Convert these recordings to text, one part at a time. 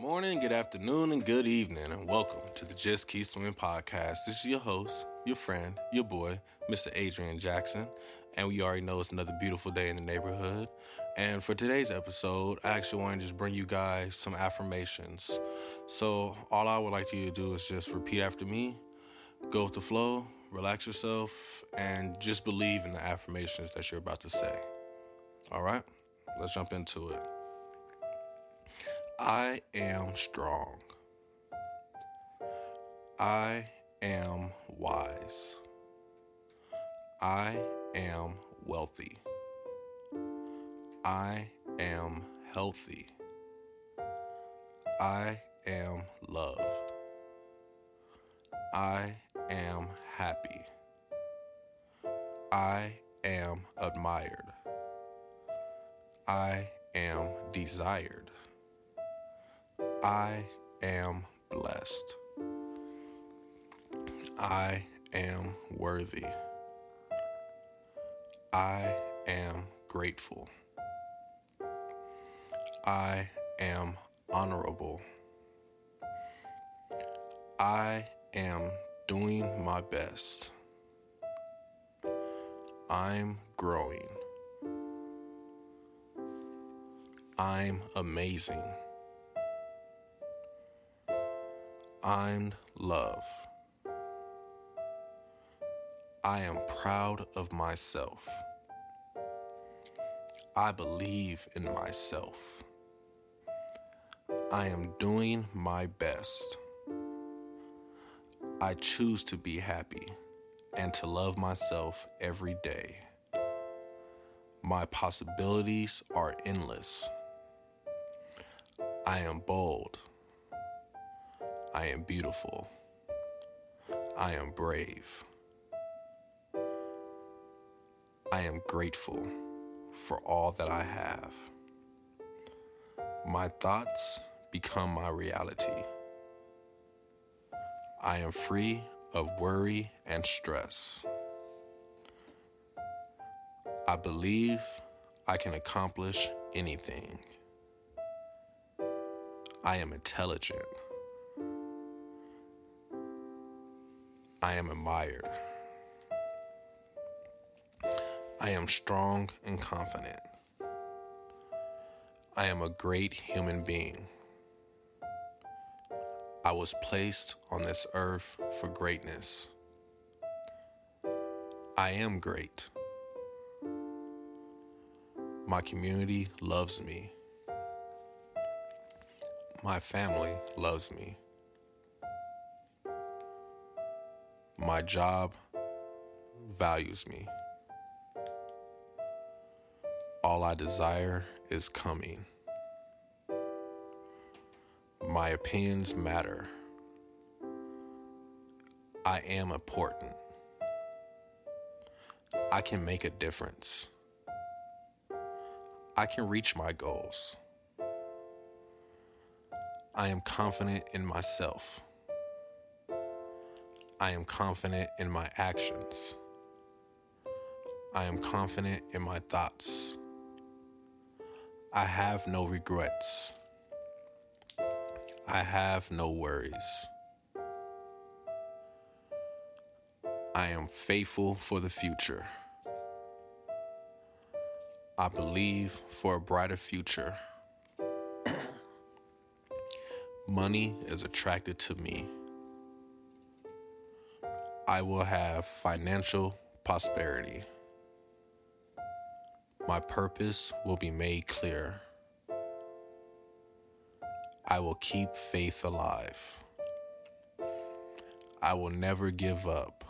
morning, good afternoon, and good evening, and welcome to the Just Keep Swimming podcast. This is your host, your friend, your boy, Mr. Adrian Jackson, and we already know it's another beautiful day in the neighborhood. And for today's episode, I actually want to just bring you guys some affirmations. So, all I would like you to do is just repeat after me, go with the flow, relax yourself, and just believe in the affirmations that you're about to say. All right, let's jump into it. I am strong. I am wise. I am wealthy. I am healthy. I am loved. I am happy. I am admired. I am desired. I am blessed. I am worthy. I am grateful. I am honorable. I am doing my best. I'm growing. I'm amazing. I'm love. I am proud of myself. I believe in myself. I am doing my best. I choose to be happy and to love myself every day. My possibilities are endless. I am bold. I am beautiful. I am brave. I am grateful for all that I have. My thoughts become my reality. I am free of worry and stress. I believe I can accomplish anything. I am intelligent. I am admired. I am strong and confident. I am a great human being. I was placed on this earth for greatness. I am great. My community loves me. My family loves me. My job values me. All I desire is coming. My opinions matter. I am important. I can make a difference. I can reach my goals. I am confident in myself. I am confident in my actions. I am confident in my thoughts. I have no regrets. I have no worries. I am faithful for the future. I believe for a brighter future. Money is attracted to me. I will have financial prosperity. My purpose will be made clear. I will keep faith alive. I will never give up.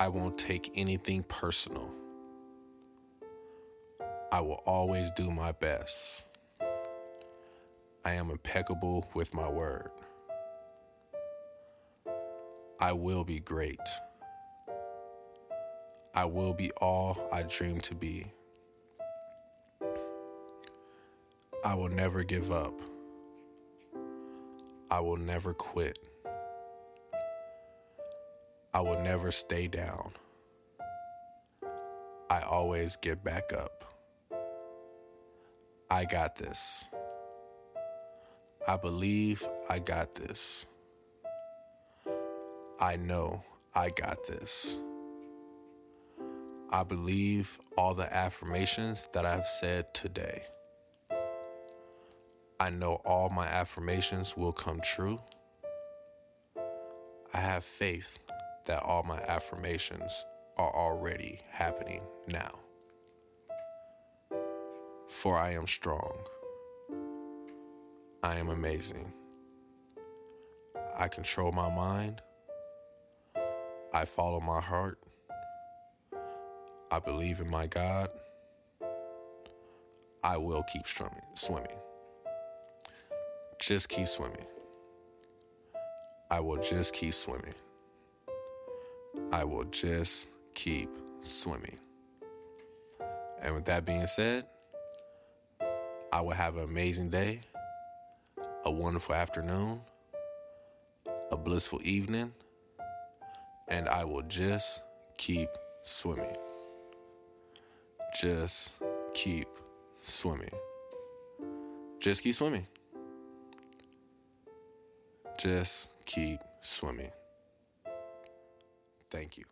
I won't take anything personal. I will always do my best. I am impeccable with my word. I will be great. I will be all I dream to be. I will never give up. I will never quit. I will never stay down. I always get back up. I got this. I believe I got this. I know I got this. I believe all the affirmations that I've said today. I know all my affirmations will come true. I have faith that all my affirmations are already happening now. For I am strong. I am amazing. I control my mind. I follow my heart. I believe in my God. I will keep swimming. swimming. Just keep swimming. I will just keep swimming. I will just keep swimming. And with that being said, I will have an amazing day, a wonderful afternoon, a blissful evening, and I will just keep swimming. Just keep swimming. Just keep swimming. Just keep swimming. Thank you.